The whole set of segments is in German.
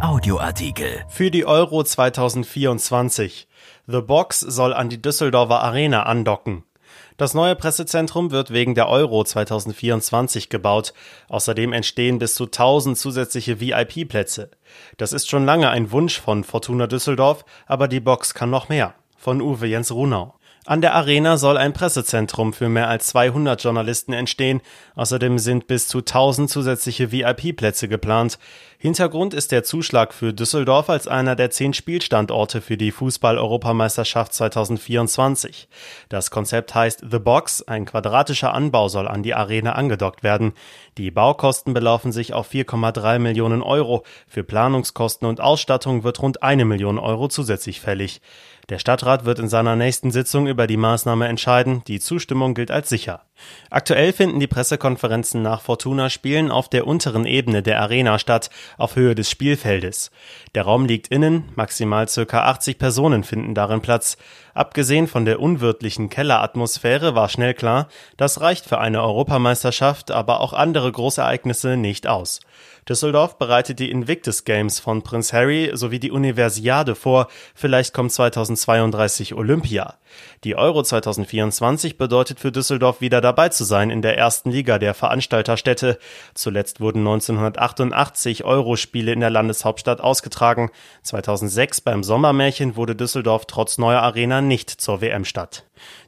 Audioartikel. Für die Euro 2024. The Box soll an die Düsseldorfer Arena andocken. Das neue Pressezentrum wird wegen der Euro 2024 gebaut. Außerdem entstehen bis zu 1000 zusätzliche VIP-Plätze. Das ist schon lange ein Wunsch von Fortuna Düsseldorf, aber die Box kann noch mehr. Von Uwe Jens Runau. An der Arena soll ein Pressezentrum für mehr als 200 Journalisten entstehen. Außerdem sind bis zu 1000 zusätzliche VIP-Plätze geplant. Hintergrund ist der Zuschlag für Düsseldorf als einer der zehn Spielstandorte für die Fußball-Europameisterschaft 2024. Das Konzept heißt The Box. Ein quadratischer Anbau soll an die Arena angedockt werden. Die Baukosten belaufen sich auf 4,3 Millionen Euro. Für Planungskosten und Ausstattung wird rund eine Million Euro zusätzlich fällig. Der Stadtrat wird in seiner nächsten Sitzung über die Maßnahme entscheiden. Die Zustimmung gilt als sicher. Aktuell finden die Pressekonferenzen nach Fortuna-Spielen auf der unteren Ebene der Arena statt, auf Höhe des Spielfeldes. Der Raum liegt innen, maximal circa 80 Personen finden darin Platz. Abgesehen von der unwirtlichen Kelleratmosphäre war schnell klar, das reicht für eine Europameisterschaft, aber auch andere Großereignisse nicht aus. Düsseldorf bereitet die Invictus Games von Prinz Harry sowie die Universiade vor, vielleicht kommt 2032 Olympia. Die Euro 2024 bedeutet für Düsseldorf wieder dabei zu sein in der ersten Liga der Veranstalterstädte. Zuletzt wurden 1988 Eurospiele in der Landeshauptstadt ausgetragen. 2006 beim Sommermärchen wurde Düsseldorf trotz neuer Arena nicht zur WM-Stadt.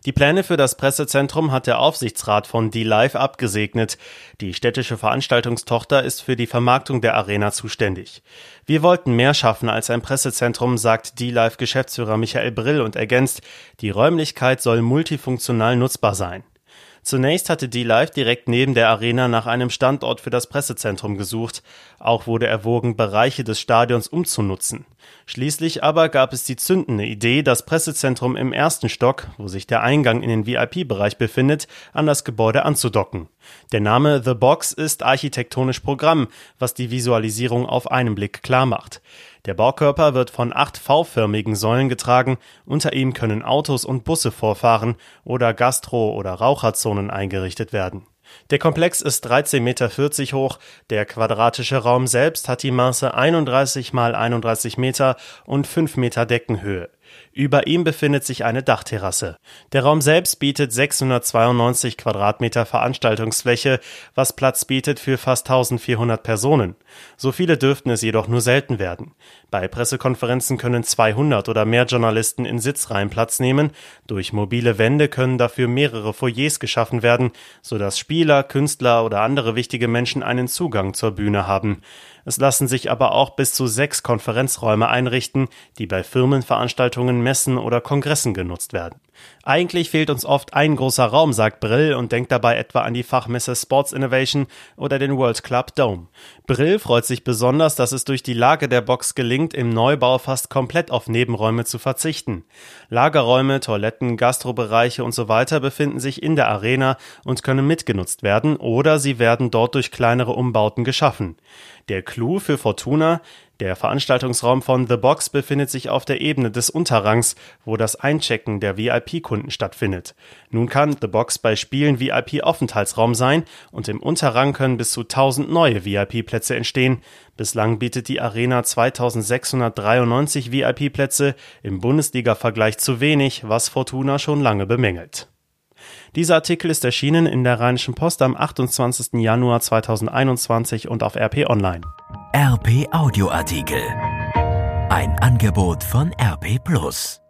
Die Pläne für das Pressezentrum hat der Aufsichtsrat von D-Live abgesegnet. Die städtische Veranstaltungstochter ist für die Vermarktung der Arena zuständig. Wir wollten mehr schaffen als ein Pressezentrum, sagt D-Live Geschäftsführer Michael Brill und ergänzt, die Räumlichkeit soll multifunktional nutzbar sein. Zunächst hatte D-Live direkt neben der Arena nach einem Standort für das Pressezentrum gesucht. Auch wurde erwogen, Bereiche des Stadions umzunutzen. Schließlich aber gab es die zündende Idee, das Pressezentrum im ersten Stock, wo sich der Eingang in den VIP-Bereich befindet, an das Gebäude anzudocken. Der Name The Box ist architektonisch Programm, was die Visualisierung auf einen Blick klar macht. Der Baukörper wird von acht V-förmigen Säulen getragen, unter ihm können Autos und Busse vorfahren oder Gastro- oder Raucherzonen eingerichtet werden. Der Komplex ist 13,40 Meter hoch, der quadratische Raum selbst hat die Maße 31 mal 31 Meter und 5 Meter Deckenhöhe. Über ihm befindet sich eine Dachterrasse. Der Raum selbst bietet 692 Quadratmeter Veranstaltungsfläche, was Platz bietet für fast 1400 Personen. So viele dürften es jedoch nur selten werden. Bei Pressekonferenzen können 200 oder mehr Journalisten in Sitzreihen Platz nehmen. Durch mobile Wände können dafür mehrere Foyers geschaffen werden, sodass Spieler, Künstler oder andere wichtige Menschen einen Zugang zur Bühne haben. Es lassen sich aber auch bis zu sechs Konferenzräume einrichten, die bei Firmenveranstaltungen, Messen oder Kongressen genutzt werden. Eigentlich fehlt uns oft ein großer Raum, sagt Brill und denkt dabei etwa an die Fachmesse Sports Innovation oder den World Club Dome. Brill freut sich besonders, dass es durch die Lage der Box gelingt, im Neubau fast komplett auf Nebenräume zu verzichten. Lagerräume, Toiletten, Gastrobereiche und so weiter befinden sich in der Arena und können mitgenutzt werden oder sie werden dort durch kleinere Umbauten geschaffen. Der Clou für Fortuna, der Veranstaltungsraum von The Box befindet sich auf der Ebene des Unterrangs, wo das Einchecken der VIP-Kunden stattfindet. Nun kann The Box bei Spielen VIP-Aufenthaltsraum sein und im Unterrang können bis zu 1000 neue VIP-Plätze entstehen. Bislang bietet die Arena 2693 VIP-Plätze, im Bundesliga-Vergleich zu wenig, was Fortuna schon lange bemängelt. Dieser Artikel ist erschienen in der Rheinischen Post am 28. Januar 2021 und auf RP Online. RP Audioartikel. Ein Angebot von RP Plus.